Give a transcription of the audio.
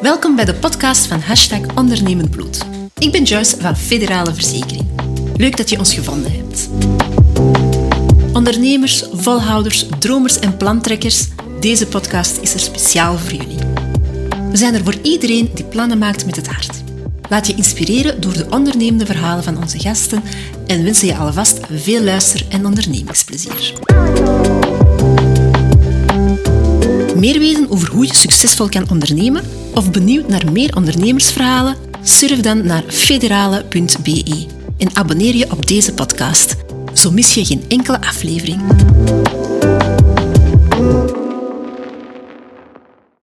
Welkom bij de podcast van Hashtag Ondernemend Bloed. Ik ben Joyce van Federale Verzekering. Leuk dat je ons gevonden hebt. Ondernemers, volhouders, dromers en plantrekkers, deze podcast is er speciaal voor jullie. We zijn er voor iedereen die plannen maakt met het hart. Laat je inspireren door de ondernemende verhalen van onze gasten en wensen je alvast veel luister- en ondernemingsplezier. Meer weten over hoe je succesvol kan ondernemen of benieuwd naar meer ondernemersverhalen? Surf dan naar federale.be en abonneer je op deze podcast. Zo mis je geen enkele aflevering.